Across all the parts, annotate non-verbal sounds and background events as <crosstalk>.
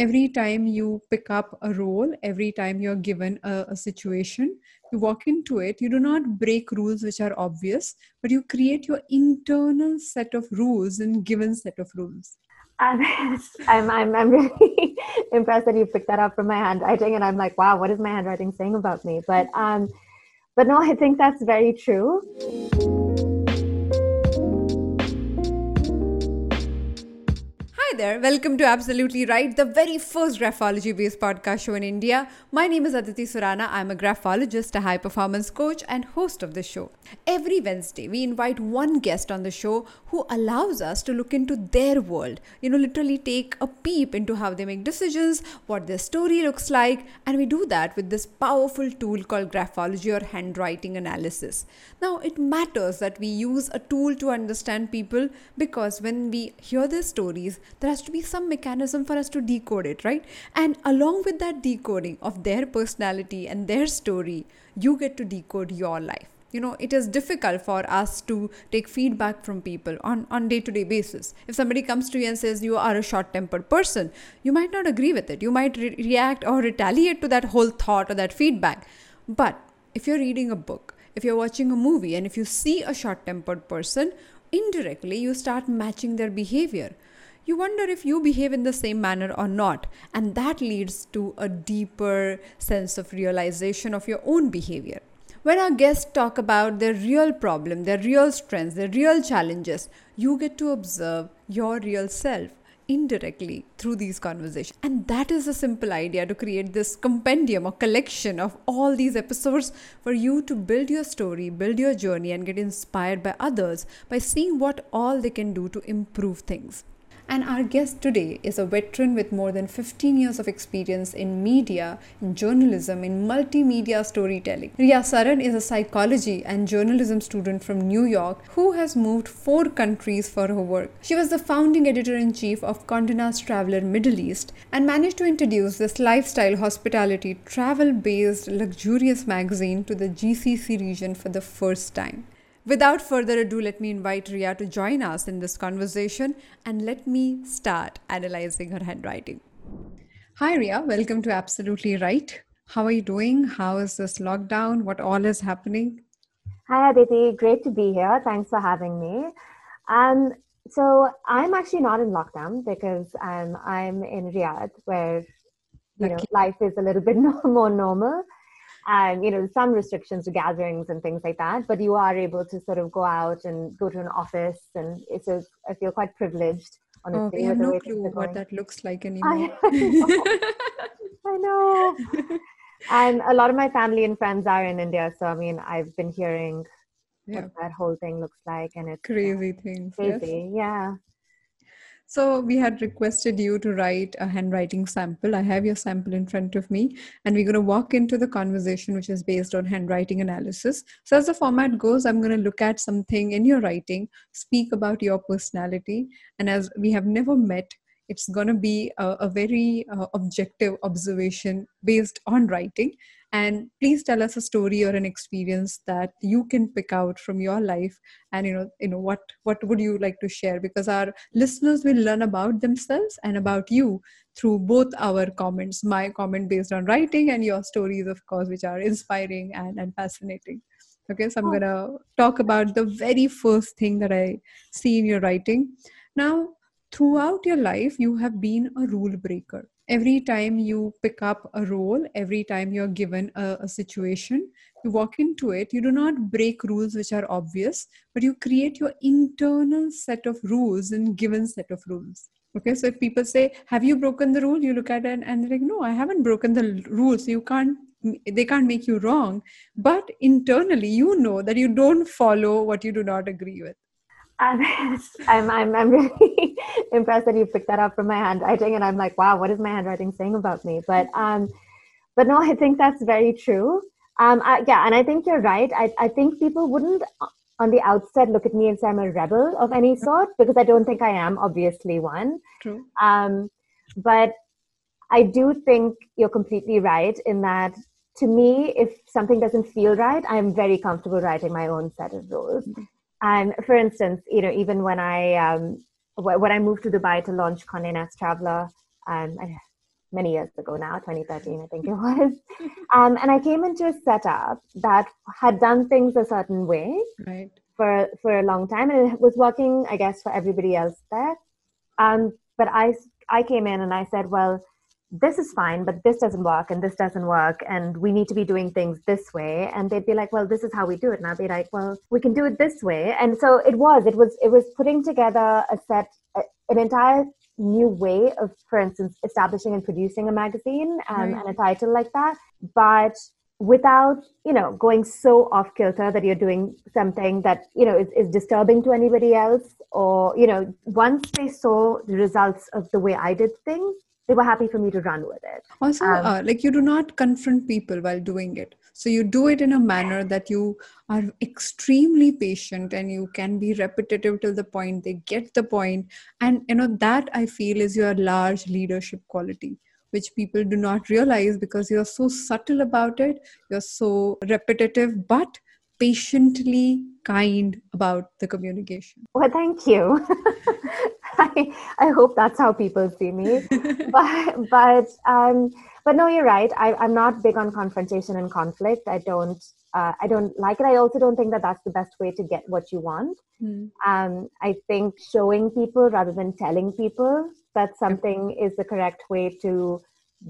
every time you pick up a role, every time you're given a, a, situation, you walk into it, you do not break rules which are obvious, but you create your internal set of rules and given set of rules. I'm, <laughs> I'm, I'm really <laughs> impressed that you picked that up from my handwriting, and I'm like, wow, what is my handwriting saying about me? But, um, but no, I think that's very true. There, welcome to Absolutely Write, the very first graphology based podcast show in India. My name is Aditi Surana. I'm a graphologist, a high performance coach, and host of the show. Every Wednesday, we invite one guest on the show who allows us to look into their world, you know, literally take a peep into how they make decisions, what their story looks like, and we do that with this powerful tool called graphology or handwriting analysis. Now, it matters that we use a tool to understand people because when we hear their stories, there has to be some mechanism for us to decode it, right? And along with that decoding of their personality and their story, you get to decode your life. You know it is difficult for us to take feedback from people on on day to day basis. If somebody comes to you and says you are a short tempered person you might not agree with it. You might re- react or retaliate to that whole thought or that feedback. But if you're reading a book if you're watching a movie and if you see a short tempered person indirectly you start matching their behavior you wonder if you behave in the same manner or not. And that leads to a deeper sense of realization of your own behavior. When our guests talk about their real problem, their real strengths, their real challenges, you get to observe your real self indirectly through these conversations. And that is a simple idea to create this compendium or collection of all these episodes for you to build your story, build your journey, and get inspired by others by seeing what all they can do to improve things. And our guest today is a veteran with more than 15 years of experience in media, in journalism, in multimedia storytelling. Rhea Saran is a psychology and journalism student from New York who has moved four countries for her work. She was the founding editor in chief of Condé Nast Traveler Middle East and managed to introduce this lifestyle, hospitality, travel based, luxurious magazine to the GCC region for the first time. Without further ado, let me invite Rhea to join us in this conversation and let me start analyzing her handwriting. Hi, Rhea. Welcome to Absolutely Write. How are you doing? How is this lockdown? What all is happening? Hi, Aditi. Great to be here. Thanks for having me. Um, so I'm actually not in lockdown because um, I'm in Riyadh, where you know life is a little bit <laughs> more normal and you know some restrictions to gatherings and things like that but you are able to sort of go out and go to an office and it's a, i feel quite privileged honestly oh, we have no clue what that looks like <laughs> anymore I know. I know. <laughs> and a lot of my family and friends are in india so i mean i've been hearing yeah. what that whole thing looks like and it's crazy things crazy yes? yeah so we had requested you to write a handwriting sample. I have your sample in front of me, and we're going to walk into the conversation, which is based on handwriting analysis. So as the format goes, I'm going to look at something in your writing, speak about your personality, and as we have never met, it's going to be a, a very uh, objective observation based on writing and please tell us a story or an experience that you can pick out from your life and you know you know what what would you like to share? Because our listeners will learn about themselves and about you through both our comments my comment based on writing and your stories of course which are inspiring and, and fascinating. Okay so i'm oh. going to talk about the very first thing that i see in your writing. Now throughout your life you have been a rule breaker every time you pick up a role, every time you're given a, a, situation, you walk into it, you do not break rules which are obvious, but you create your internal set of rules and given set of rules. Okay, so if people say, Have you broken the rule? You look at it and, and they're like, No, I haven't broken the rules. So you can't they can't make you wrong but internally you know that you don't follow what you do not agree with <laughs> I'm, I'm, I'm really impressed that you picked that up from my handwriting, and I'm like, wow, what is my handwriting saying about me? But, um, but no, I think that's very true. Um, I, yeah, and I think you're right. I, I think people wouldn't, uh, on the outset, look at me and say I'm a rebel of any sort because I don't think I am. Obviously, one. True. Um, but I do think you're completely right in that to me, if something doesn't feel right, I'm very comfortable writing my own set of rules. Mm-hmm. And for instance, you know, even when I um, when I moved to Dubai to launch Condé Nast Traveler, um, many years ago now, 2013, I think it was. <laughs> Um, and I came into a setup that had done things a certain way right. for, for a long time. And it was working, I guess, for everybody else there. Um, but I, I came in and I said, well, this is fine, but this doesn't work and this doesn't work. And we need to be doing things this way. And they'd be like, well, this is how we do it. And I'd be like, well, we can do it this way. And so it was, it was, it was putting together a set, an entire new way of, for instance, establishing and producing a magazine um, right. and a title like that. But without you know going so off kilter that you're doing something that you know is, is disturbing to anybody else or you know once they saw the results of the way i did things they were happy for me to run with it. Also, um, uh, like you do not confront people while doing it. So you do it in a manner that you are extremely patient and you can be repetitive till the point they get the point. And you know that I feel is your large leadership quality which people do not realize because you're so subtle about it you're so repetitive but patiently kind about the communication well thank you <laughs> I, I hope that's how people see me. <laughs> but but um, but no, you're right. I, I'm not big on confrontation and conflict. I don't uh, I don't like it. I also don't think that that's the best way to get what you want. Mm. Um, I think showing people rather than telling people that something is the correct way to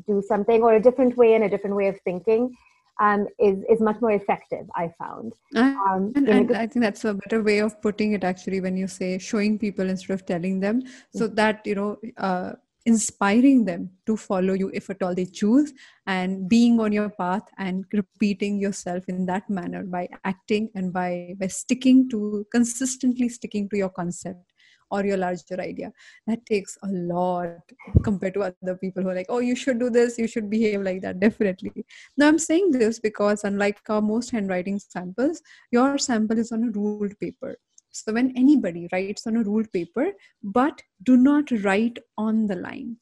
do something or a different way and a different way of thinking um, is is much more effective. I found, um, and, and I think that's a better way of putting it. Actually, when you say showing people instead of telling them, so that you know. Uh, inspiring them to follow you if at all they choose and being on your path and repeating yourself in that manner by acting and by by sticking to consistently sticking to your concept or your larger idea. That takes a lot compared to other people who are like oh you should do this you should behave like that. Definitely. Now i'm saying this because unlike our most handwriting samples your sample is on a ruled paper. So when anybody writes on a ruled paper but do not write on the line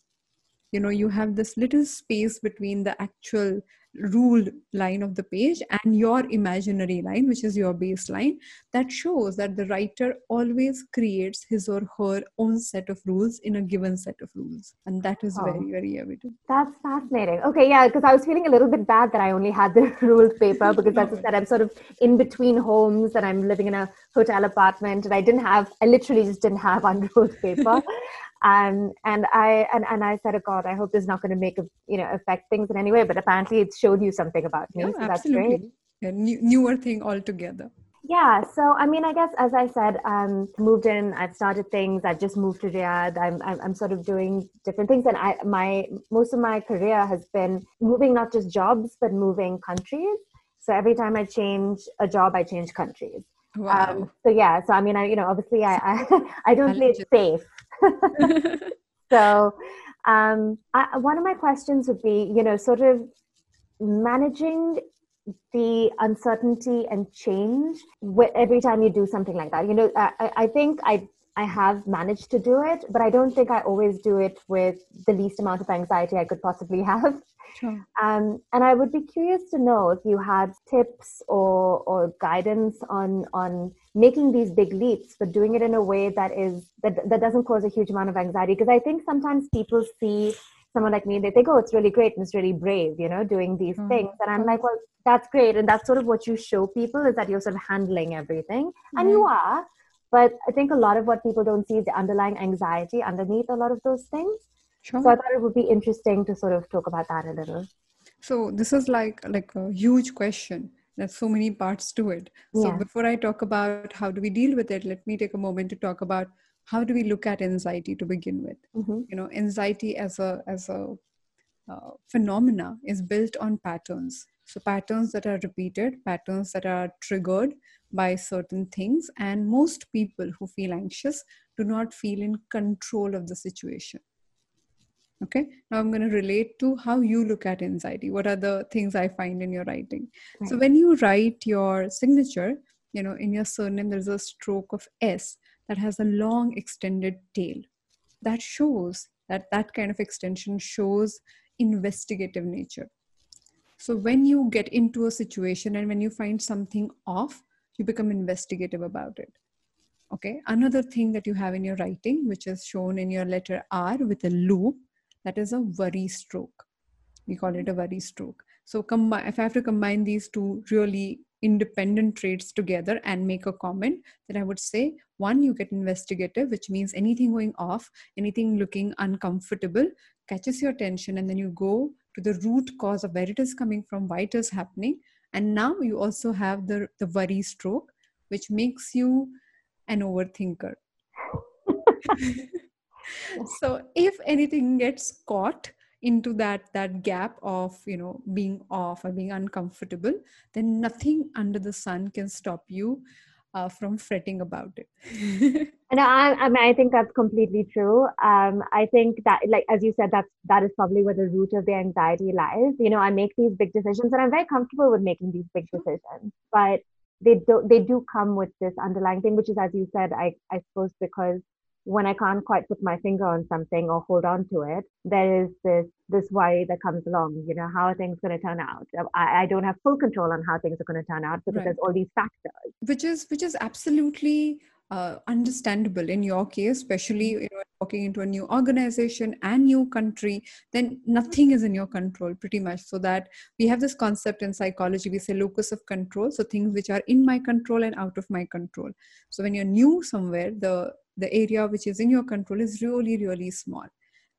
you know you have this little space between the actual ruled line of the page and your imaginary line which is your baseline that shows that the writer always creates his or her own set of rules in a given set of rules. And that is oh, very very evident. That's fascinating. Okay yeah because i was feeling a little bit bad that i only had the <laughs> ruled paper <laughs> because as i said i'm sort of in between homes and i'm living in a hotel apartment and i didn't have i literally just didn't have <laughs> unruled paper um, and I and, and I said, oh God, I hope this is not going to make a, you know affect things in any way. But apparently, it showed you something about me. Yeah, so absolutely. A new, newer thing altogether. Yeah. So I mean, I guess as I said, um, moved in. I've started things. I've just moved to Riyadh. I'm, I'm I'm sort of doing different things, and I my most of my career has been moving not just jobs but moving countries. So every time I change a job, I change countries. Wow. Um, so yeah. So I mean, I you know obviously I I, <laughs> I don't play it safe. <laughs> <laughs> so, um, I, one of my questions would be, you know, sort of managing the uncertainty and change every time you do something like that. You know, I, I think I I have managed to do it, but I don't think I always do it with the least amount of anxiety I could possibly <laughs> have. Sure. Um, and I would be curious to know if you had tips or, or guidance on on making these big leaps, but doing it in a way that is that that doesn't cause a huge amount of anxiety. Because I think sometimes people see someone like me, they think, "Oh, it's really great and it's really brave," you know, doing these mm-hmm. things. And I'm like, "Well, that's great," and that's sort of what you show people is that you're sort of handling everything, mm-hmm. and you are. But I think a lot of what people don't see is the underlying anxiety underneath a lot of those things. Sure. So I thought it would be interesting to sort of talk about that a little. So this is like like a huge question. There's so many parts to it. So yeah. before I talk about how do we deal with it, let me take a moment to talk about how do we look at anxiety to begin with. Mm-hmm. You know, anxiety as a as a uh, phenomena is built on patterns. So patterns that are repeated, patterns that are triggered by certain things, and most people who feel anxious do not feel in control of the situation okay? Now i'm going to relate to how you look at anxiety. What are the things i find in your writing? Right. so when you write your signature you know in your surname there's a stroke of s that has a long extended tail. That shows that that kind of extension shows investigative nature. So when you get into a situation and when you find something off you become investigative about it. Okay? Another thing that you have in your writing which is shown in your letter r with a loop that is a worry stroke. We call it a worry stroke. So combine if i have to combine these two really independent traits together and make a comment then i would say one you get investigative which means anything going off anything looking uncomfortable catches your attention and then you go to the root cause of where it is coming from why it is happening. And now you also have the the worry stroke which makes you an overthinker <laughs> so if anything gets caught into that that gap of you know being off or being uncomfortable then nothing under the sun can stop you uh, from fretting about it. <laughs> And I, I, mean, I think that's completely true. Um, i think that like as you said that's that is probably where the root of the anxiety lies. You know i make these big decisions and i'm very comfortable with making these big decisions but they do they do come with this underlying thing which is as you said i i suppose because when I can't quite put my finger on something or hold on to it, there is this this worry that comes along. You know, how are things going to turn out? I, I don't have full control on how things are going to turn out because right. there's all these factors. Which is which is absolutely uh, understandable in your case, especially you know, walking into a new organization and new country, then nothing is in your control pretty much. So that we have this concept in psychology, we say locus of control. So things which are in my control and out of my control. So when you're new somewhere, the the area which is in your control is really really small.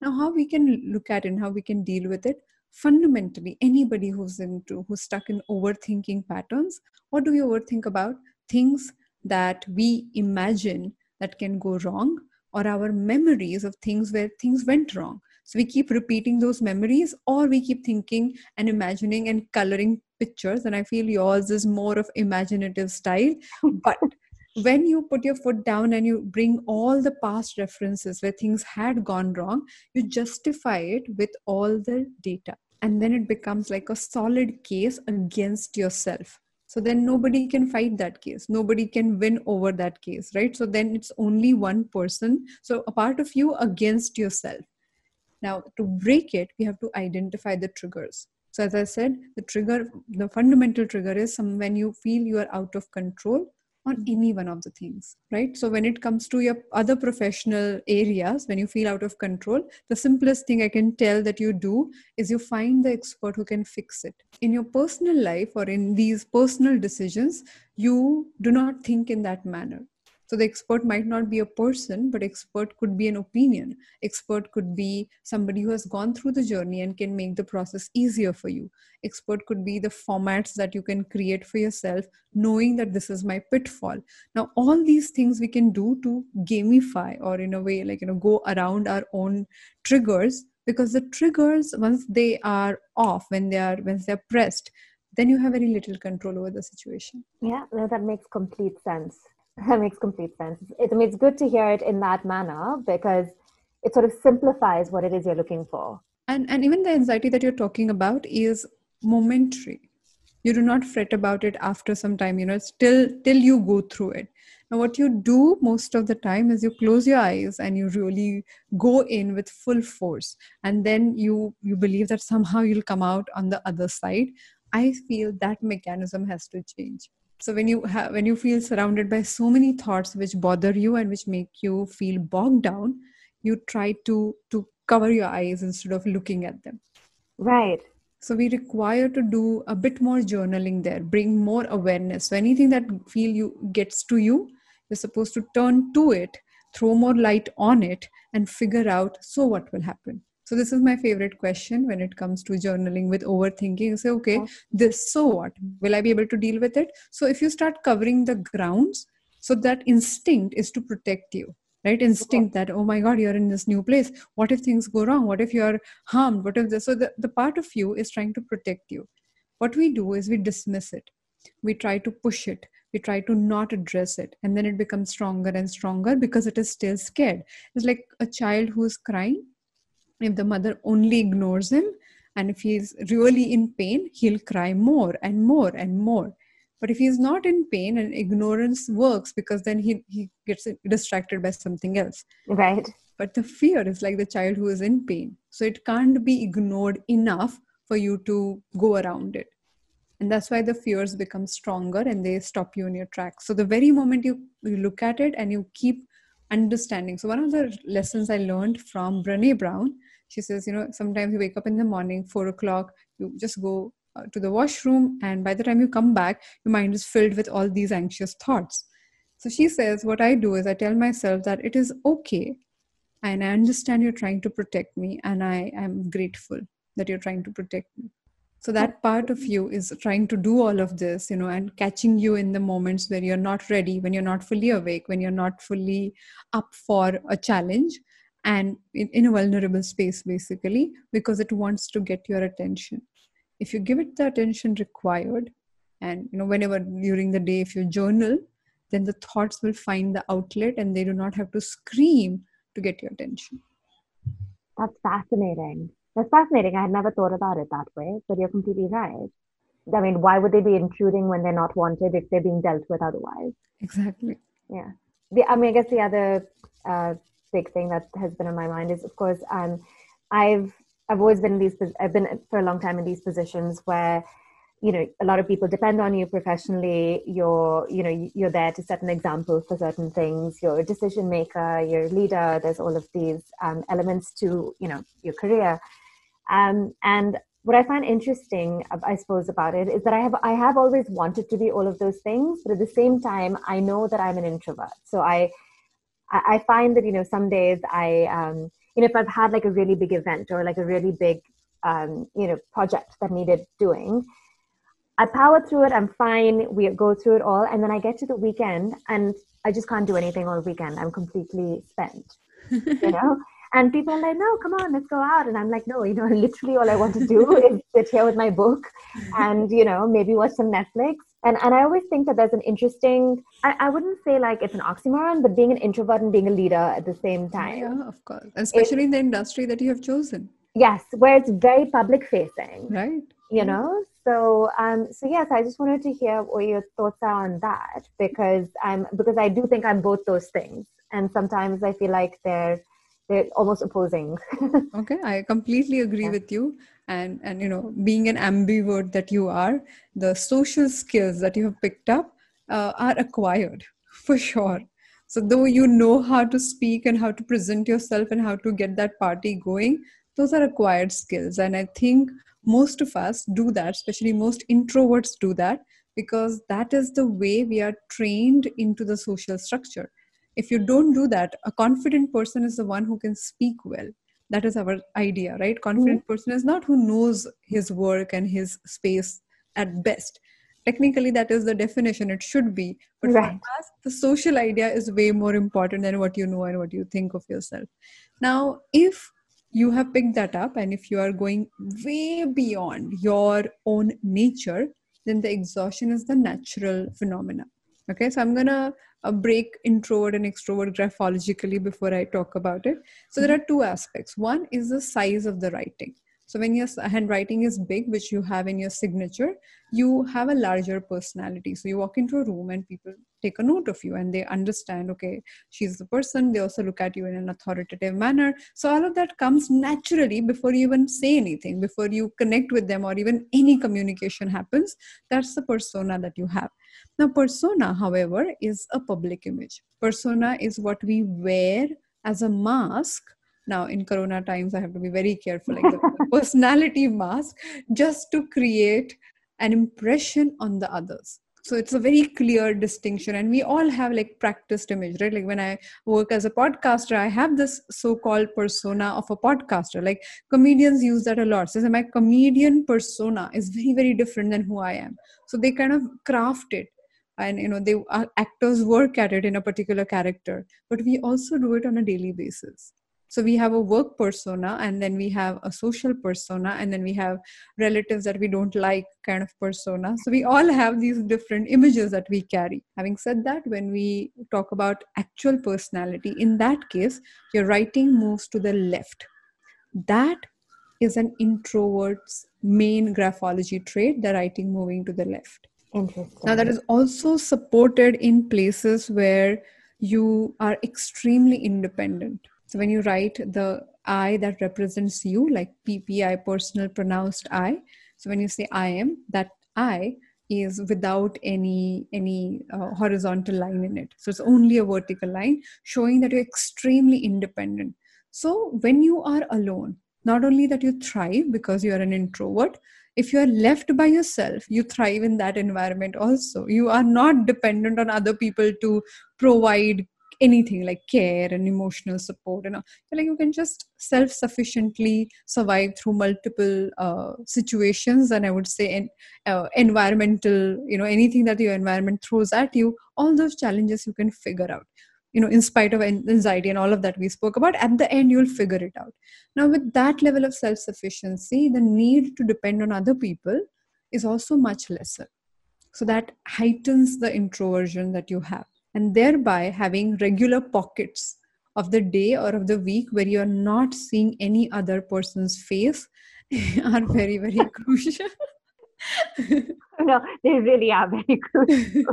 Now how we can look at it and how we can deal with it? Fundamentally anybody who's into who's stuck in overthinking patterns what do we overthink about? Things that we imagine that can go wrong or our memories of things where things went wrong. So we keep repeating those memories or we keep thinking and imagining and coloring pictures. And i feel yours is more of imaginative style but <laughs> when you put your foot down and you bring all the past references where things had gone wrong, you justify it with all the data. And then it becomes like a solid case against yourself. So then nobody can fight that case. Nobody can win over that case, right? So then it's only one person. So a part of you against yourself. Now, to break it, we have to identify the triggers. So, as I said, the trigger, the fundamental trigger is some when you feel you are out of control on any one of the things right? So when it comes to your other professional areas when you feel out of control the simplest thing i can tell that you do is you find the expert who can fix it. In your personal life or in these personal decisions you do not think in that manner so the expert might not be a person but expert could be an opinion. Expert could be somebody who has gone through the journey and can make the process easier for you. Expert could be the formats that you can create for yourself knowing that this is my pitfall. Now all these things we can do to gamify or in a way like you know go around our own triggers because the triggers once they are off when they are once they're pressed then you have very little control over the situation. Yeah no, that makes complete sense That makes complete sense. I mean, it's good to hear it in that manner because it sort of simplifies what it is you're looking for. And and even the anxiety that you're talking about is momentary. You do not fret about it after some time. You know, still till you go through it. Now, what you do most of the time is you close your eyes and you really go in with full force, and then you you believe that somehow you'll come out on the other side. I feel that mechanism has to change so when you have when you feel surrounded by so many thoughts which bother you and which make you feel bogged down you try to to cover your eyes instead of looking at them. Right. So we require to do a bit more journaling there. Bring more awareness. So anything that feel you gets to you you're supposed to turn to it throw more light on it and figure out so what will happen so this is my favorite question when it comes to journaling with overthinking. You say, okay, oh. this, so what? Will I be able to deal with it? So if you start covering the grounds, so that instinct is to protect you right? Instinct that oh my god you're in this new place. What if things go wrong? What if you're harmed? What if this? So the, the part of you is trying to protect you. What we do is we dismiss it. We try to push it. We try to not address it. And then it becomes stronger and stronger because it is still scared. It's like a child who's crying if the mother only ignores him and if he's really in pain he'll cry more and more and more. But if he's not in pain and ignorance works because then he, he gets distracted by something else. Right. But the fear is like the child who is in pain. So it can't be ignored enough for you to go around it. And that's why the fears become stronger and they stop you in your tracks so the very moment you, you look at it and you keep understanding. So one of the lessons i learned from brene brown she says you know sometimes you wake up in the morning four o'clock you just go uh, to the washroom and by the time you come back your mind is filled with all these anxious thoughts. So she says what i do is i tell myself that it is okay and i understand you're trying to protect me and i am grateful that you're trying to protect me. So that part of you is trying to do all of this you know and catching you in the moments where you're not ready when you're not fully awake when you're not fully up for a challenge and in, in a vulnerable space basically because it wants to get your attention if you give it the attention required and you know whenever during the day if you journal then the thoughts will find the outlet and they do not have to scream to get your attention that's fascinating that's fascinating. I had never thought about it that way, but you're completely right. I mean, why would they be intruding when they're not wanted if they're being dealt with otherwise? Exactly. Yeah. The, I mean, I guess the other uh, big thing that has been on my mind is, of course, um, I've I've always been in these. I've been for a long time in these positions where you know a lot of people depend on you professionally you're you know you're there to set an example for certain things you're a decision maker you're a leader there's all of these um, elements to you know your career um, and what I find interesting, I suppose, about it is that I have I have always wanted to be all of those things, but at the same time, I know that I'm an introvert. So I I find that you know some days I um, you know if I've had like a really big event or like a really big um, you know project that needed doing, I power through it. I'm fine. We go through it all, and then I get to the weekend, and I just can't do anything all weekend. I'm completely spent. you <laughs> know and people are like, no, come on, let's go out. And I'm like, no, you know, <laughs> literally all I want to do <laughs> is sit here with my book and, you know, maybe watch some Netflix. And, and I always think that there's an interesting, I, I wouldn't say like it's an oxymoron, but being an introvert and being a leader at the same time. Yeah, of course. Especially it, in the industry that you have chosen. Yes, where it's very public facing. Right. You know, so um so yes i just wanted to hear what your thoughts are on that because i'm because i do think i'm both those things and sometimes i feel like they're they're almost opposing. <laughs> Okay i completely agree yeah. with you. And and you know being an ambivert that you are the social skills that you have picked up uh, are acquired <laughs> for sure. So though you know how to speak and how to present yourself and how to get that party going those are acquired skills. And i think most of us do that especially most introverts do that because that is the way we are trained into the social structure if you don't do that a confident person is the one who can speak well. That is our idea right? Confident mm-hmm. person is not who knows his work and his space at best. Technically that is the definition it should be. But right. for us the social idea is way more important than what you know and what you think of yourself. Now if you have picked that up and if you are going way beyond your own nature then the exhaustion is the natural phenomena. Okay so i'm gonna uh, break introvert and extrovert graphologically before i talk about it. So there are two aspects. One is the size of the writing. So when your handwriting is big which you have in your signature you have a larger personality. So you walk into a room and people take a note of you and they understand okay she's the person. They also look at you in an authoritative manner. So all of that comes naturally before you even say anything before you connect with them or even any communication happens. That's the persona that you have now persona however is a public image. Persona is what we wear as a mask. Now in corona times i have to be very careful like the <laughs> personality mask just to create an impression on the others so it's a very clear distinction and we all have like practiced image right? Like when i work as a podcaster i have this so-called persona of a podcaster. Like comedians use that a lot. So my comedian persona is very very different than who i am. So they kind of craft it and you know they uh, actors work at it in a particular character but we also do it on a daily basis so we have a work persona and then we have a social persona and then we have relatives that we don't like kind of persona. So we all have these different images that we carry. Having said that when we talk about actual personality in that case your writing moves to the left. That is an introvert's main graphology trait the writing moving to the left. Interesting. Now that is also supported in places where you are extremely independent so when you write the I that represents you, like PPI, personal pronounced I. So when you say I am, that I is without any any uh, horizontal line in it. So it's only a vertical line, showing that you're extremely independent. So when you are alone, not only that you thrive because you are an introvert if you are left by yourself you thrive in that environment also you are not dependent on other people to provide anything like care and emotional support and like you can just self-sufficiently survive through multiple uh, situations and i would say in, uh, environmental you know anything that your environment throws at you all those challenges you can figure out. You know in spite of anxiety and all of that we spoke about at the end you'll figure it out. Now with that level of self sufficiency the need to depend on other people is also much lesser. So that heightens the introversion that you have and thereby having regular pockets of the day or of the week where you're not seeing any other person's face <laughs> are very very <laughs> crucial <laughs> no, they really are very crucial.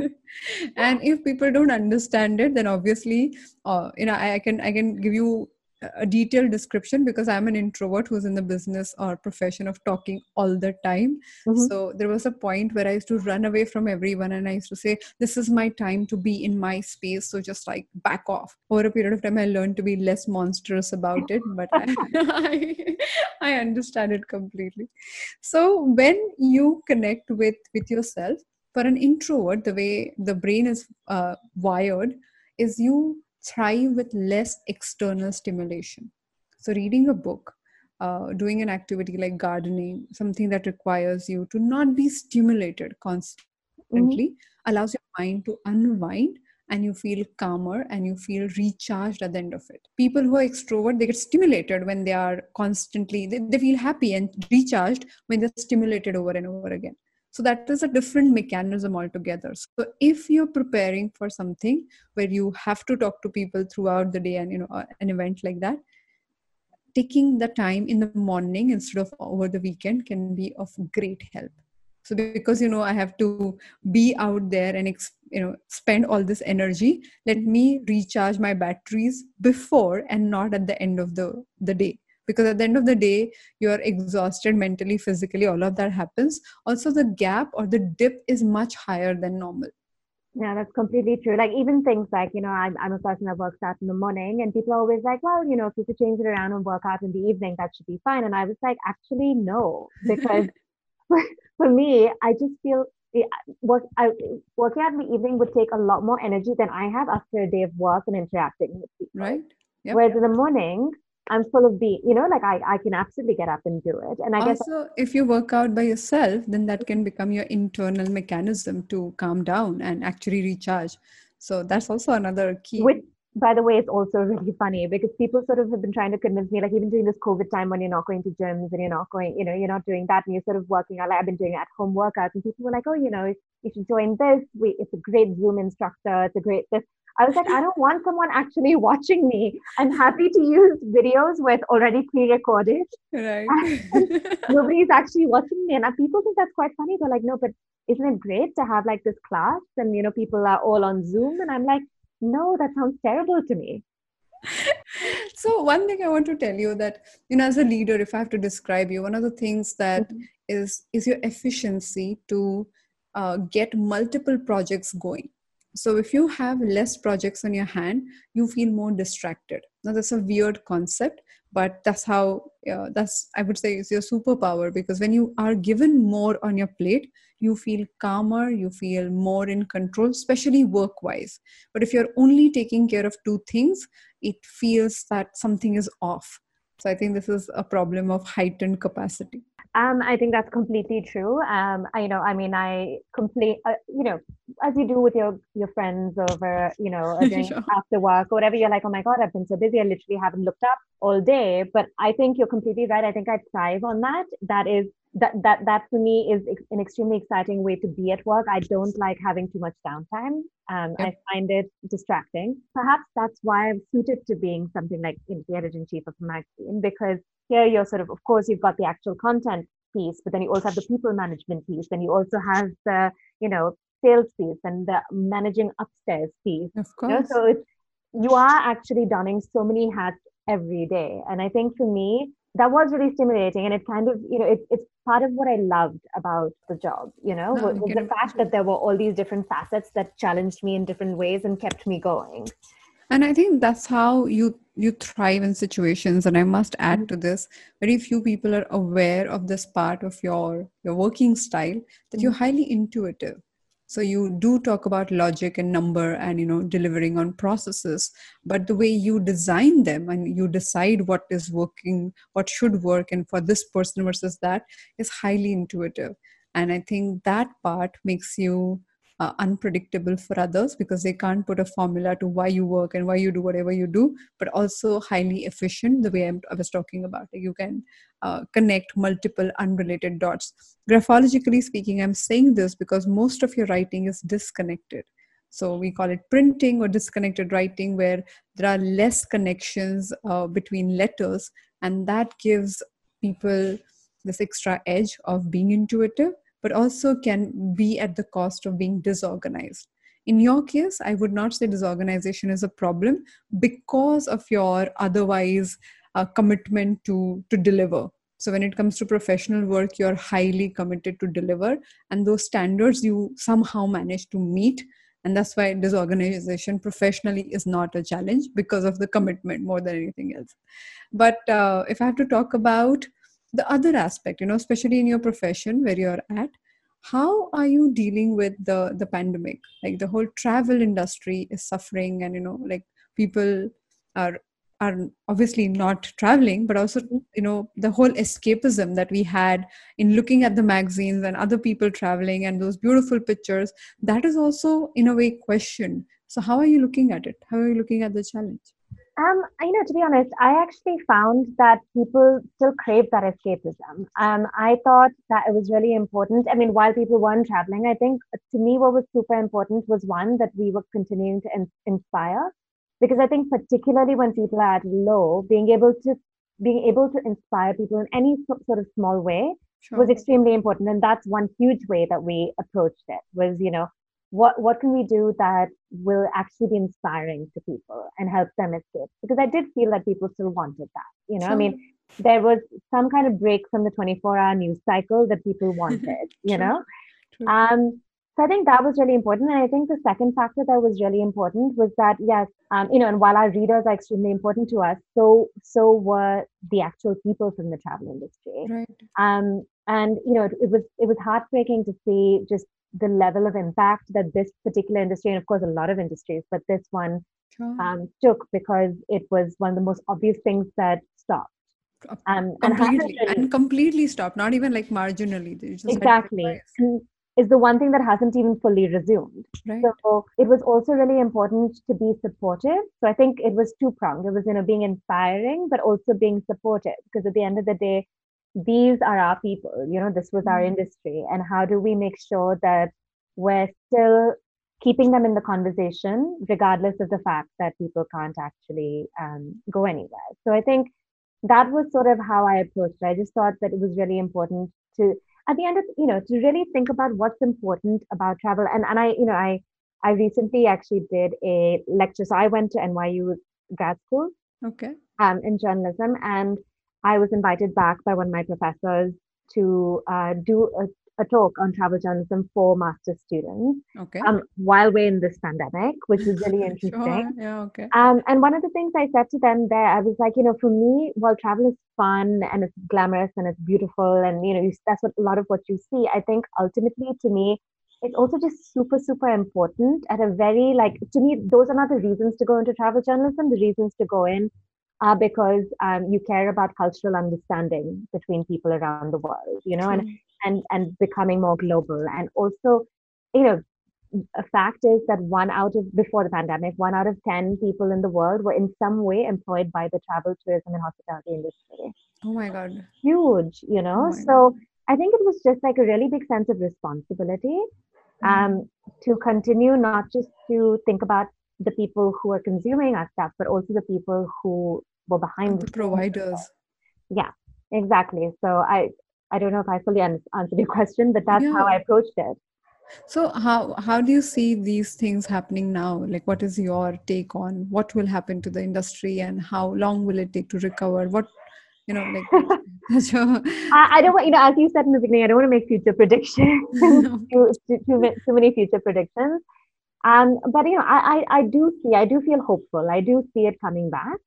and if people don't understand it, then obviously, uh, you know, I, I can I can give you a detailed description because I'm an introvert who's in the business or profession of talking all the time. Mm-hmm. So there was a point where I used to run away from everyone and I used to say, This is my time to be in my space. So just like back off. Over a period of time, I learned to be less monstrous about it, but I, <laughs> I, I understand it completely. So when you connect with, with yourself, for an introvert, the way the brain is uh, wired is you thrive with less external stimulation. So, reading a book, uh, doing an activity like gardening, something that requires you to not be stimulated constantly, mm-hmm. allows your mind to unwind and you feel calmer and you feel recharged at the end of it. People who are extrovert, they get stimulated when they are constantly, they, they feel happy and recharged when they're stimulated over and over again. So that is a different mechanism altogether. So if you're preparing for something where you have to talk to people throughout the day and you know uh, an event like that, taking the time in the morning instead of over the weekend can be of great help. So because you know I have to be out there and you know spend all this energy, let me recharge my batteries before and not at the end of the the day because at the end of the day you're exhausted mentally physically all of that happens also the gap or the dip is much higher than normal yeah, that's completely true. Like even things like, you know, I'm, I'm a person that works out in the morning and people are always like, well, you know, if you could change it around and work out in the evening, that should be fine. And I was like, actually, no, because <laughs> for, me, I just feel eh, work, I, working out in the evening would take a lot more energy than I have after a day of work and interacting with people. Right. Yep. Whereas in the morning, I'm full of being, you know, like I, I can absolutely get up and do it. And I also, guess also if you work out by yourself, then that can become your internal mechanism to calm down and actually recharge. So that's also another key. Which, by the way, it's also really funny because people sort of have been trying to convince me, like even during this COVID time when you're not going to gyms and you're not going, you know, you're not doing that and you're sort of working out. Like I've been doing at home workouts and people were like, oh, you know, you should join this. We, it's a great Zoom instructor. It's a great this. I was like, I don't want someone actually <laughs> watching me. I'm happy to use videos with already pre-recorded. Right. <laughs> nobody's actually watching me. And people think that's quite funny. They're like, no, but isn't it great to have like this class and you know people are all on Zoom? And I'm like, no, that sounds terrible to me. <laughs> so one thing I want to tell you that you know as a leader, if I have to describe you, one of the things that mm-hmm. is is your efficiency to uh, get multiple projects going so if you have less projects on your hand, you feel more distracted. Now that's a weird concept, but that's how uh, that's I would say is your superpower because when you are given more on your plate, you feel calmer, you feel more in control, especially work-wise. But if you're only taking care of two things, it feels that something is off. So I think this is a problem of heightened capacity. Um, I think that's completely true. Um, I, you know, I mean, I complain, uh, you know, as you do with your your friends over, you know, <laughs> sure. after work or whatever. You're like, oh my god, I've been so busy. I literally haven't looked up all day. But I think you're completely right. I think I thrive on that. That is that that that for me is an extremely exciting way to be at work. I don't like having too much downtime. Um, yep. I find it distracting. Perhaps that's why I'm suited to being something like the editor in chief of a magazine because here you're sort of, of course, you've got the actual content piece, but then you also have the people management piece, then you also have the, you know, sales piece and the managing upstairs piece. Of course. You know? So it's you are actually donning so many hats every day. And I think for me, that was really stimulating and it kind of you know it, it's part of what i loved about the job you know no, was the fact that there were all these different facets that challenged me in different ways and kept me going and i think that's how you you thrive in situations and i must add to this very few people are aware of this part of your your working style that you're mm. highly intuitive. So you do talk about logic and number and you know delivering on processes but the way you design them and you decide what is working what should work and for this person versus that is highly intuitive. And i think that part makes you uh, unpredictable for others because they can't put a formula to why you work and why you do whatever you do but also highly efficient the way I'm, i was talking about you can uh, connect multiple unrelated dots. Graphologically speaking i'm saying this because most of your writing is disconnected. So we call it printing or disconnected writing where there are less connections uh, between letters and that gives people this extra edge of being intuitive but also can be at the cost of being disorganized. In your case, I would not say disorganization is a problem because of your otherwise uh, commitment to, to deliver. So, when it comes to professional work, you're highly committed to deliver, and those standards you somehow manage to meet. And that's why disorganization professionally is not a challenge because of the commitment more than anything else. But uh, if I have to talk about the other aspect you know especially in your profession where you're at how are you dealing with the the pandemic? Like the whole travel industry is suffering and you know like people are are obviously not traveling but also mm-hmm. you know the whole escapism that we had in looking at the magazines and other people traveling and those beautiful pictures that is also in a way questioned. So how are you looking at it? How are you looking at the challenge um, you know, to be honest, I actually found that people still crave that escapism. Um, I thought that it was really important. I mean, while people weren't traveling, I think to me what was super important was one that we were continuing to in- inspire, because I think particularly when people are at low, being able to being able to inspire people in any sort of small way sure. was extremely important, and that's one huge way that we approached it. Was you know what what can we do that will actually be inspiring to people and help them escape because i did feel that people still wanted that you know sure. i mean there was some kind of break from the 24 hour news cycle that people <laughs> wanted you know True. um so i think that was really important and i think the second factor that was really important was that yes um, you know and while our readers are extremely important to us so so were the actual people from the travel industry right. um and you know it, it was it was heartbreaking to see just the level of impact that this particular industry, and of course, a lot of industries, but this one sure. um, took because it was one of the most obvious things that stopped. Um, completely and, and completely stopped, not even like marginally. exactly. Is the one thing that hasn't even fully resumed. Right. So it was also really important to be supportive. So I think it was two pronged. It was, you know, being inspiring, but also being supportive. Because at the end of the day, these are our people you know this was our mm-hmm. industry and how do we make sure that we're still keeping them in the conversation regardless of the fact that people can't actually um, go anywhere. So i think that was sort of how i approached it. I just thought that it was really important to at the end of you know to really think about what's important about travel. And and i you know i i recently actually did a lecture. So i went to nyu grad school okay. um, in journalism and I was invited back by one of my professors to uh, do a, a, talk on travel journalism for master's students okay. um, while we're in this pandemic, which is really <laughs> interesting. sure. Yeah, okay. Um, and one of the things I said to them there, I was like, you know, for me, while travel is fun and it's glamorous and it's beautiful, and you know, that's what a lot of what you see. I think ultimately, to me, it's also just super super important at a very like to me those are not the reasons to go into travel journalism the reasons to go in uh, because um, you care about cultural understanding between people around the world, you know, and and and becoming more global. And also, you know, a fact is that one out of before the pandemic, one out of ten people in the world were in some way employed by the travel, tourism, and hospitality industry. Oh my god, huge, you know. Oh so god. I think it was just like a really big sense of responsibility mm. um, to continue not just to think about the people who are consuming our stuff, but also the people who were behind the providers. Yeah, exactly. So I I don't know if I fully answered your question, but that's yeah. how I approached it. So how how do you see these things happening now? Like, what is your take on what will happen to the industry, and how long will it take to recover? What you know, like. <laughs> I, I, don't want you know, as you said in the beginning, I don't want to make future <laughs> predictions. <laughs> too, too, too, too many future predictions Um, but you know, I, I, I do see, I do feel hopeful. I do see it coming back.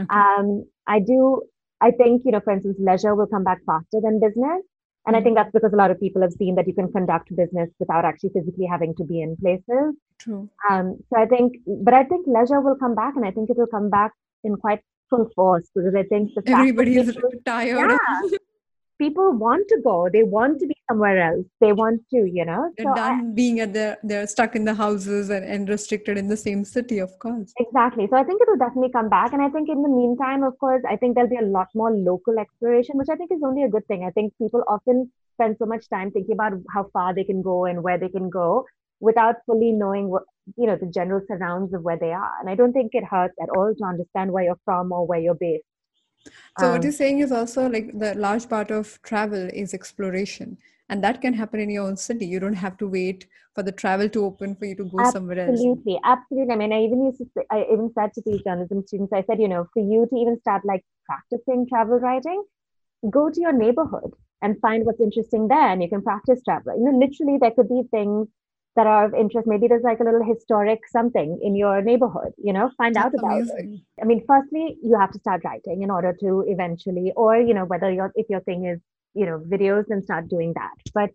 Okay. Um, I do, I think, you know, for instance, leisure will come back faster than business. And I think mm-hmm. that's because a lot of people have seen that you can conduct business without actually physically having to be in places. True. Um, so I think, but I think leisure will come back, and I think it will come back in quite full force because I think the everybody is tired. Yeah, <laughs> people want to go. They want to be somewhere else. They want to you know? They're so done I, being at their they're stuck in the houses and, and restricted in the same city of course. Exactly. So i think it will definitely come back. And i think in the meantime of course i think there'll be a lot more local exploration which i think is only a good thing. I think people often spend so much time thinking about how far they can go and where they can go without fully knowing what you know the general surrounds of where they are. And i don't think it hurts at all to understand where you're from or where you're based so um, what you're saying is also like the large part of travel is exploration, and that can happen in your own city. You don't have to wait for the travel to open for you to go absolutely, somewhere else. Absolutely, absolutely. I mean, I even used to, say, I even said to these journalism students, I said, you know, for you to even start like practicing travel writing, go to your neighborhood and find what's interesting there, and you can practice travel. You know, literally, there could be things that are of interest. Maybe there's like a little historic something in your neighborhood, you know, find That's out about amazing. it. I mean, firstly, you have to start writing in order to eventually, or, you know, whether your, if your thing is, you know, videos, then start doing that. But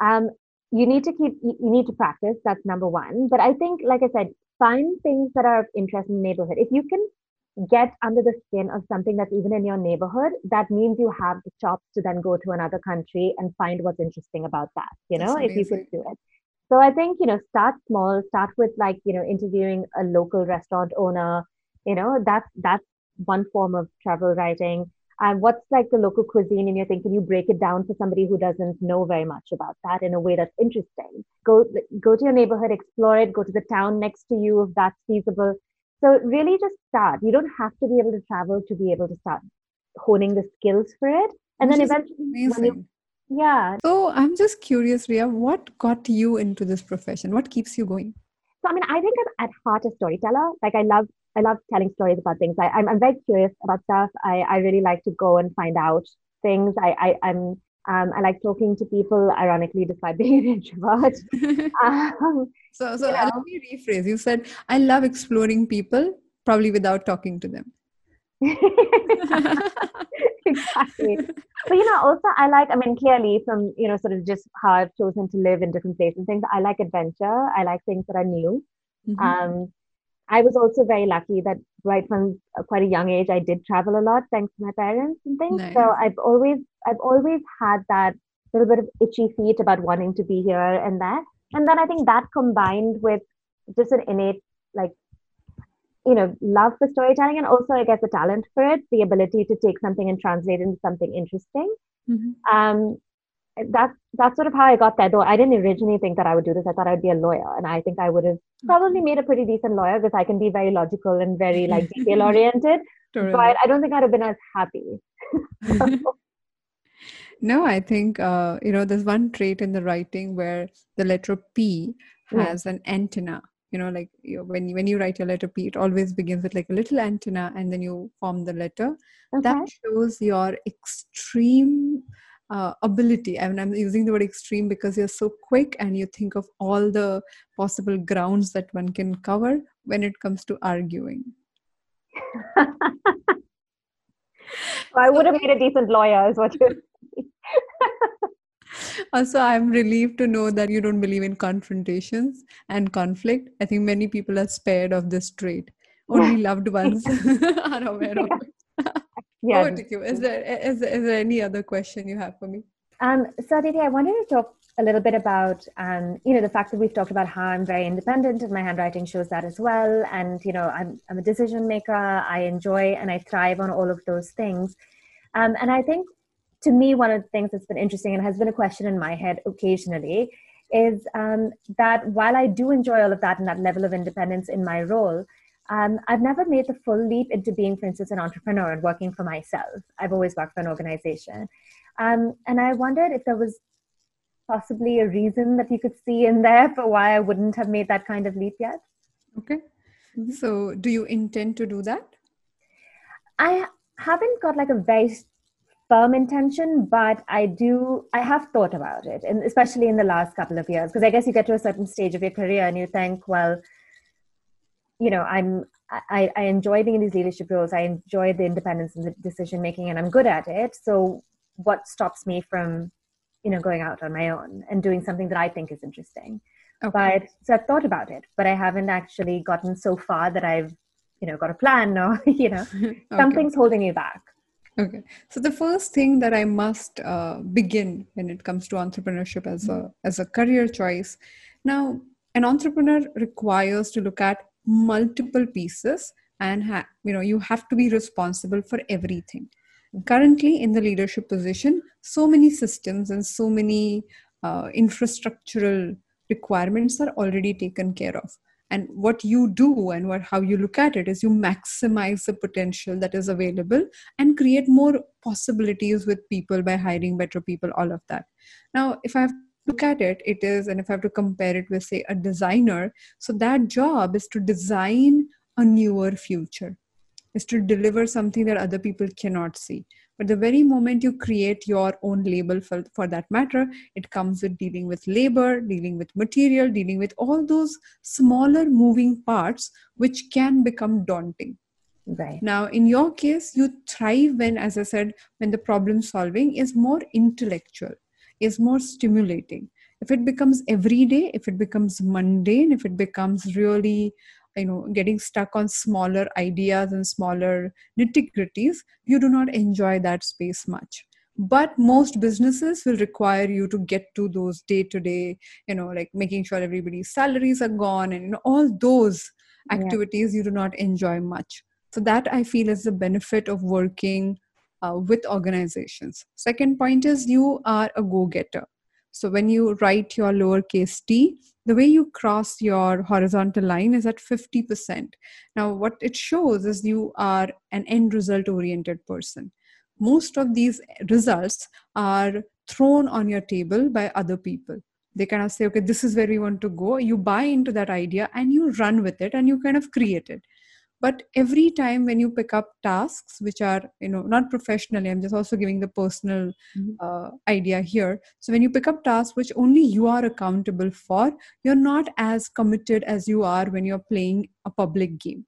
um, you need to keep, you need to practice. That's number one. But I think, like I said, find things that are of interest in the neighborhood. If you can get under the skin of something that's even in your neighborhood, that means you have the chops to then go to another country and find what's interesting about that, you know, if you could do it. So I think, you know, start small, start with like, you know, interviewing a local restaurant owner, you know, that's that's one form of travel writing. And what's like the local cuisine and you're thinking you break it down for somebody who doesn't know very much about that in a way that's interesting. Go go to your neighborhood, explore it, go to the town next to you if that's feasible. So really just start. You don't have to be able to travel to be able to start honing the skills for it. And Which then eventually when you yeah so i'm just curious Rhea what got you into this profession what keeps you going so i mean i think i'm at heart a storyteller like i love i love telling stories about things I, I'm, I'm very curious about stuff I, I really like to go and find out things i, I i'm um, I like talking to people, ironically, despite <laughs> being an introvert. <laughs> um, so, so know. let me rephrase. You said, I love exploring people, probably without talking to them. <laughs> exactly. But you know, also I like, I mean, clearly from, you know, sort of just how I've chosen to live in different places and things, I like adventure. I like things that are new. Mm-hmm. Um, I was also very lucky that right from quite a young age, I did travel a lot thanks to my parents and things. Nice. So I've always, I've always had that little bit of itchy feet about wanting to be here and there. And then I think that combined with just an innate you know love for storytelling and also i guess the talent for it the ability to take something and translate into something interesting mm-hmm. um that's that's sort of how i got there though i didn't originally think that i would do this i thought i'd be a lawyer and i think i would have probably made a pretty decent lawyer because i can be very logical and very like <laughs> detail oriented totally. but i don't think i'd have been as happy <laughs> <laughs> no i think uh, you know there's one trait in the writing where the letter p has yeah. an antenna you know like you, when you, when you write your letter p it always begins with like a little antenna and then you form the letter. Okay. that shows your extreme uh, ability. I mean, i'm using the word extreme because you're so quick and you think of all the possible grounds that one can cover when it comes to arguing. <laughs> I would have made a decent lawyer is what you <laughs> <laughs> also i'm relieved to know that you don't believe in confrontations and conflict i think many people are spared of this trait only loved ones <laughs> <laughs> are aware of it <laughs> yeah. To you. Is there, is, is there any other question you have for me? Um, so, Aditi, I wanted to talk a little bit about, um, you know, the fact that we've talked about how I'm very independent and my handwriting shows that as well. And, you know, I'm, I'm a decision maker. I enjoy and I thrive on all of those things. Um, and I think to me, one of the things that's been interesting and has been a question in my head occasionally is um, that while I do enjoy all of that and that level of independence in my role, um, I've never made the full leap into being, for instance, an entrepreneur and working for myself. I've always worked for an organization. Um, and I wondered if there was possibly a reason that you could see in there for why I wouldn't have made that kind of leap yet. Okay. Mm-hmm. So, do you intend to do that? I haven't got like a very firm intention, but I do, I have thought about it, and especially in the last couple of years, because I guess you get to a certain stage of your career and you think, well, you know, I'm, I, I enjoy being in these leadership roles. I enjoy the independence and the decision making, and I'm good at it. So, what stops me from, you know, going out on my own and doing something that I think is interesting? Okay. But so I've thought about it, but I haven't actually gotten so far that I've, you know, got a plan or <laughs> you know, <laughs> okay. something's holding you back. Okay. So the first thing that I must uh, begin when it comes to entrepreneurship as a as a career choice. Now, an entrepreneur requires to look at multiple pieces and ha- you know you have to be responsible for everything currently in the leadership position so many systems and so many uh, infrastructural requirements are already taken care of and what you do and what how you look at it is you maximize the potential that is available and create more possibilities with people by hiring better people all of that. Now if i have look at it it is and if i have to compare it with say a designer so that job is to design a newer future is to deliver something that other people cannot see but the very moment you create your own label for, for that matter it comes with dealing with labor dealing with material dealing with all those smaller moving parts which can become daunting. Right. Now in your case you thrive when as i said when the problem solving is more intellectual is more stimulating. If it becomes everyday if it becomes mundane if it becomes really you know getting stuck on smaller ideas and smaller nitty gritties you do not enjoy that space much but most businesses will require you to get to those day to day you know like making sure everybody's salaries are gone and you know all those activities yeah. you do not enjoy much so that i feel is the benefit of working uh, with organizations. Second point is you are a go getter. So when you write your lowercase t, the way you cross your horizontal line is at 50%. Now, what it shows is you are an end result oriented person. Most of these results are thrown on your table by other people. They kind of say, okay, this is where we want to go. You buy into that idea and you run with it and you kind of create it but every time when you pick up tasks which are you know not professionally i'm just also giving the personal mm-hmm. uh, idea here. So when you pick up tasks which only you are accountable for you're not as committed as you are when you're playing a public game.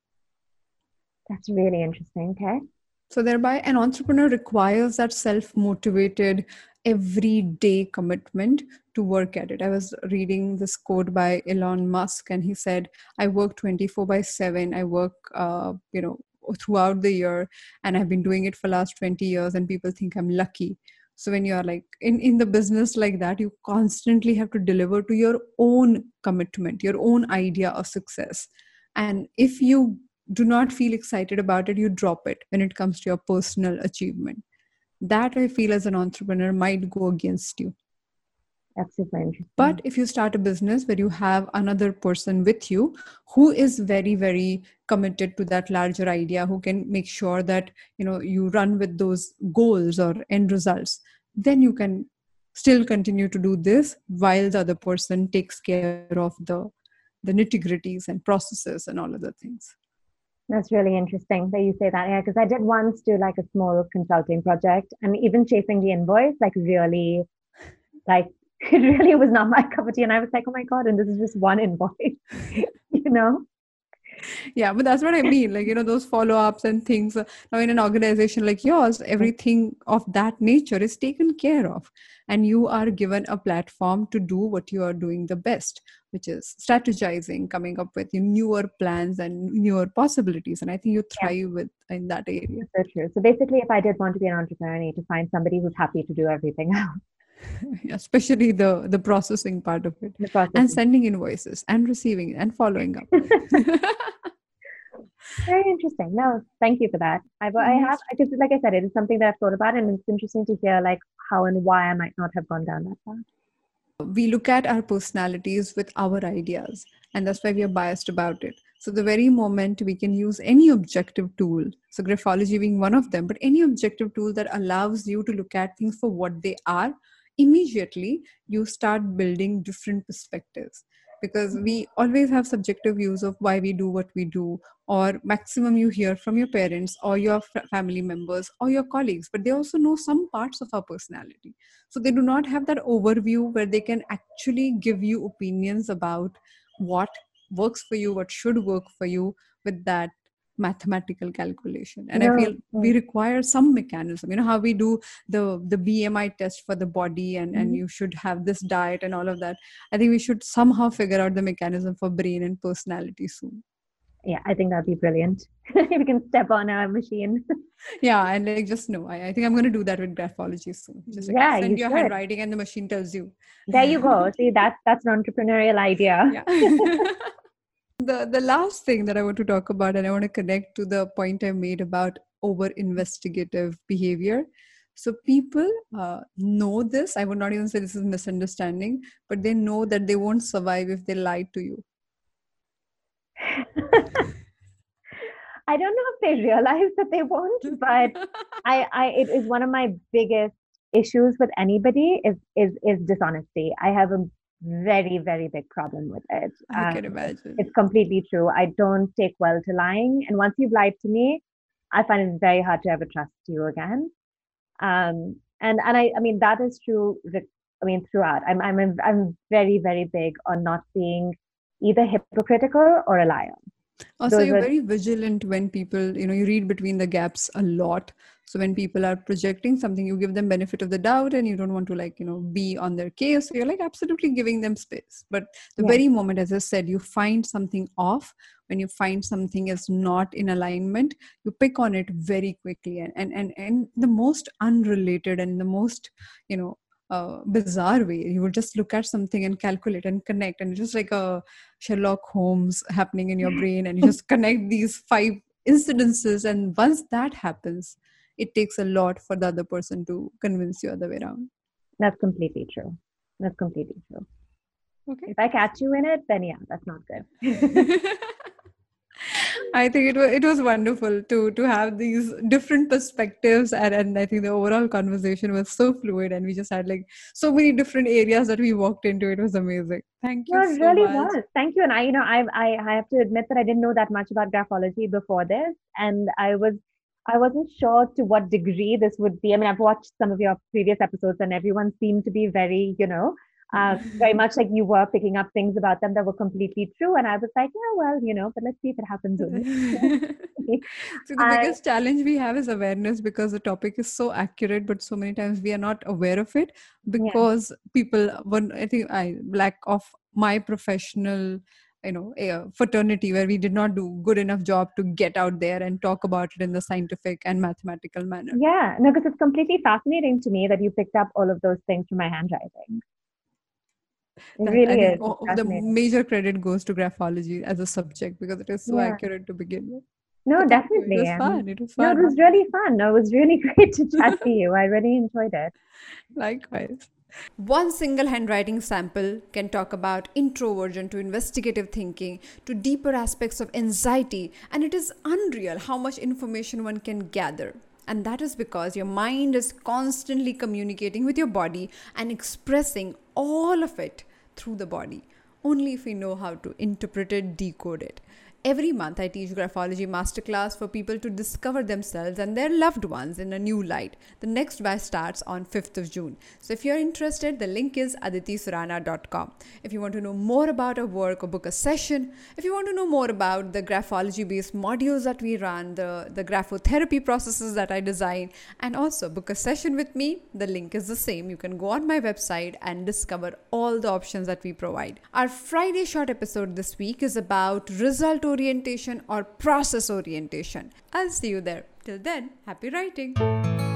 That's really interesting okay. So thereby an entrepreneur requires that self motivated everyday commitment to work at it. I was reading this quote by Elon Musk, and he said, "I work 24 by 7. I work, uh, you know, throughout the year, and I've been doing it for last 20 years, and people think I'm lucky." So when you're like in in the business like that, you constantly have to deliver to your own commitment, your own idea of success, and if you do not feel excited about it, you drop it when it comes to your personal achievement that I feel as an entrepreneur might go against you. That's super interesting. But if you start a business where you have another person with you who is very, very committed to that larger idea, who can make sure that you know you run with those goals or end results, then you can still continue to do this while the other person takes care of the the nitty gritties and processes and all other things. That's really interesting that you say that. Yeah, because I did once do like a small consulting project and even chasing the invoice, like really, like <laughs> it really was not my cup of tea. And I was like, oh my God, and this is just one invoice, <laughs> you know? Yeah but that's what i mean like you know those follow-ups and things uh, now in an organization like yours everything of that nature is taken care of. And you are given a platform to do what you are doing the best which is strategizing coming up with newer plans and newer possibilities. And i think you thrive yeah. with in that area. So true so basically if i did want to be an entrepreneur i need to find somebody who's happy to do everything <laughs> else <laughs> especially the the processing part of it. And sending invoices and receiving and following up. <laughs> <laughs> Very interesting. No thank you for that. I, I have because like i said it is something that i've thought about and it's interesting to hear like how and why i might not have gone down that path. We look at our personalities with our ideas and that's why we are biased about it. So the very moment we can use any objective tool, so graphology being one of them, but any objective tool that allows you to look at things for what they are immediately you start building different perspectives. Because we always have subjective views of why we do what we do or maximum you hear from your parents or your family members or your colleagues but they also know some parts of our personality. So they do not have that overview where they can actually give you opinions about what works for you what should work for you with that mathematical calculation. And i feel we require some mechanism. You know how we do the the bmi test for the body and mm-hmm. and you should have this diet and all of that. I think we should somehow figure out the mechanism for brain and personality soon. Yeah i think that'd be brilliant. <laughs> If we can step on our machine. <laughs> Yeah and like just know I, I think i'm going to do that with graphology soon. Just like yeah, send you your should. handwriting and the machine tells you. There you go. <laughs> See that's that's an entrepreneurial idea. Yeah the the last thing that i want to talk about and i want to connect to the point i made about over investigative behavior. So people uh, know this. I would not even say this is misunderstanding but they know that they won't survive if they lie to you. <laughs> I don't know if they realize that they won't but i i it is one of my biggest issues with anybody is is is dishonesty. I have a very very big problem with it. I um, can imagine. it's completely true. I don't take well to lying and once you've lied to me i find it very hard to ever trust you again. Um and and i i mean that is true i mean throughout. I'm i'm i'm very very big on not being either hypocritical or a liar also Those you're are, very vigilant when people you know you read between the gaps a lot. So when people are projecting something you give them benefit of the doubt and you don't want to like you know be on their case. So you're like absolutely giving them space. But the yeah. very moment as i said you find something off when you find something is not in alignment you pick on it very quickly. And and and, and the most unrelated and the most you know uh, bizarre way. You would just look at something and calculate and connect, and it's just like a Sherlock Holmes happening in your brain, and you just connect these five incidences. And once that happens, it takes a lot for the other person to convince you other way around. That's completely true. That's completely true. Okay. If I catch you in it, then yeah, that's not good. <laughs> <laughs> I think it was it was wonderful to to have these different perspectives and, and I think the overall conversation was so fluid and we just had like so many different areas that we walked into. It was amazing. Thank you. It so really much. was. Thank you. And I, you know, I, I I have to admit that I didn't know that much about graphology before this, and I was I wasn't sure to what degree this would be. I mean, I've watched some of your previous episodes, and everyone seemed to be very, you know, uh, very much like you were picking up things about them that were completely true. And I was like, yeah, well, you know, but let's see if it happens. <laughs> so the I, biggest challenge we have is awareness because the topic is so accurate, but so many times we are not aware of it because yeah. people, one, I think, I lack of my professional you know a fraternity where we did not do good enough job to get out there and talk about it in the scientific and mathematical manner yeah no because it's completely fascinating to me that you picked up all of those things from my handwriting it really is. The major credit goes to graphology as a subject because it is so yeah. accurate to begin with. No, but definitely. It was fun. It was fun. No, it was really fun. No, it was really <laughs> great to chat to you. I really enjoyed it. <laughs> Likewise. One single handwriting sample can talk about introversion to investigative thinking to deeper aspects of anxiety, and it is unreal how much information one can gather. And that is because your mind is constantly communicating with your body and expressing all of it through the body, only if we know how to interpret it, decode it. Every month, I teach graphology masterclass for people to discover themselves and their loved ones in a new light. The next batch starts on 5th of June. So, if you're interested, the link is aditisurana.com. If you want to know more about our work or book a session, if you want to know more about the graphology based modules that we run, the, the graphotherapy processes that I design, and also book a session with me, the link is the same. You can go on my website and discover all the options that we provide. Our Friday short episode this week is about result orientation or process orientation. I'll see you there. Till then, happy writing.